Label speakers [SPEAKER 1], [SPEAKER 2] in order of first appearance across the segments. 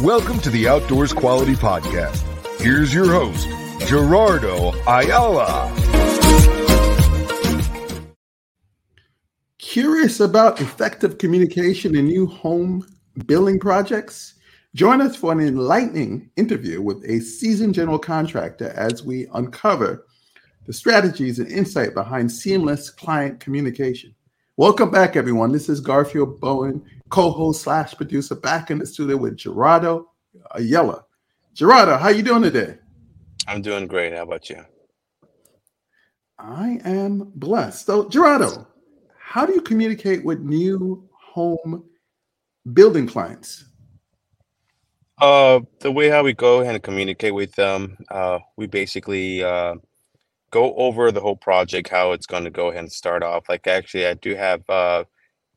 [SPEAKER 1] Welcome to the Outdoors Quality Podcast. Here's your host, Jerardo Ayala.
[SPEAKER 2] Curious about effective communication in new home building projects? Join us for an enlightening interview with a seasoned general contractor as we uncover the strategies and insight behind seamless client communication. Welcome back, everyone. This is Garfield Bowen, co-host slash producer, back in the studio with Jerardo Ayala. Jerardo, how you doing today?
[SPEAKER 3] I'm doing great. How about you?
[SPEAKER 2] I am blessed. So, Jerardo, how do you communicate with new home building clients?
[SPEAKER 3] Uh, the way how we go ahead and communicate with them, uh, we basically uh, go over the whole project, how it's going to go ahead and start off. Like, actually, I do have, uh,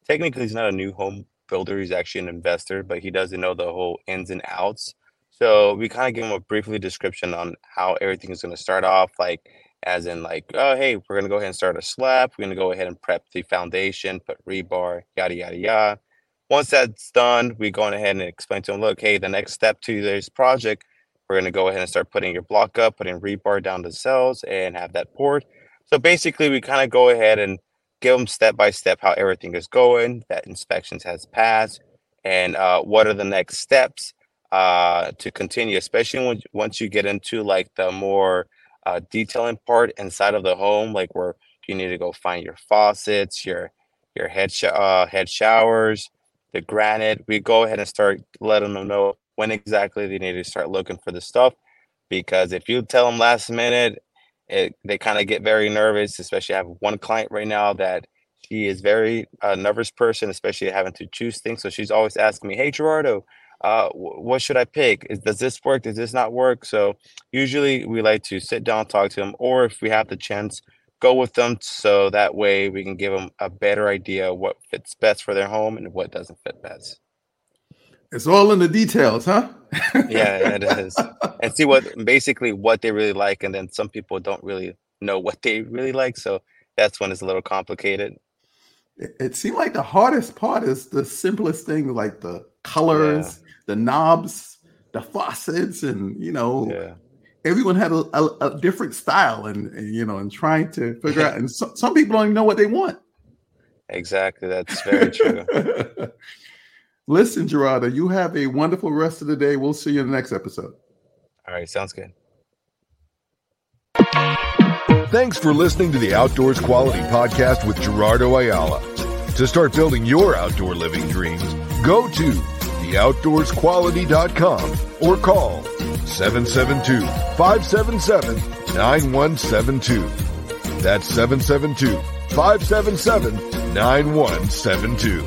[SPEAKER 3] technically, he's not a new home builder, he's actually an investor, but he doesn't know the whole ins and outs. So, we kind of give him a briefly description on how everything is going to start off, like, as in, like, oh, hey, we're going to go ahead and start a slab, we're going to go ahead and prep the foundation, put rebar, yada, yada, yada. Once that's done, we go ahead and explain to him, look, hey, the next step to this project we're going to go ahead and start putting your block up, putting rebar down the cells and have that poured. So basically, we kind of go ahead and give them step by step how everything is going, that inspections has passed, and uh, what are the next steps uh, to continue, especially when, once you get into like the more uh, detailing part inside of the home, like where you need to go find your faucets, your your head sh- uh, head showers, the granite. We go ahead and start letting them know when exactly they need to start looking for the stuff. Because if you tell them last minute, it, they kind of get very nervous. Especially, I have one client right now that she is very uh, nervous person, especially having to choose things. So she's always asking me, "Hey Jerardo, uh, what should I pick? Is, does this work? Does this not work?" So usually we like to sit down, talk to them, or if we have the chance, go with them so that way we can give them a better idea what fits best for their home and what doesn't fit best.
[SPEAKER 2] It's all in the details, huh?
[SPEAKER 3] yeah, it is. And see what basically what they really like, and then some people don't really know what they really like, so that's when it's a little complicated.
[SPEAKER 2] It, it seemed like the hardest part is the simplest thing, like the colors, yeah. the knobs, the faucets, and you know, yeah. everyone had a, a, a different style, and, and, you know, and trying to figure out. And so, some people don't even know what they want.
[SPEAKER 3] Exactly, that's very true.
[SPEAKER 2] Listen, Jerardo, you have a wonderful rest of the day. We'll see you in the next episode.
[SPEAKER 3] All right, sounds good.
[SPEAKER 1] Thanks for listening to the Outdoors Quality Podcast with Jerardo Ayala. To start building your outdoor living dreams, go to theoutdoorsquality.com or call 772 577 9172. That's 772 577 9172.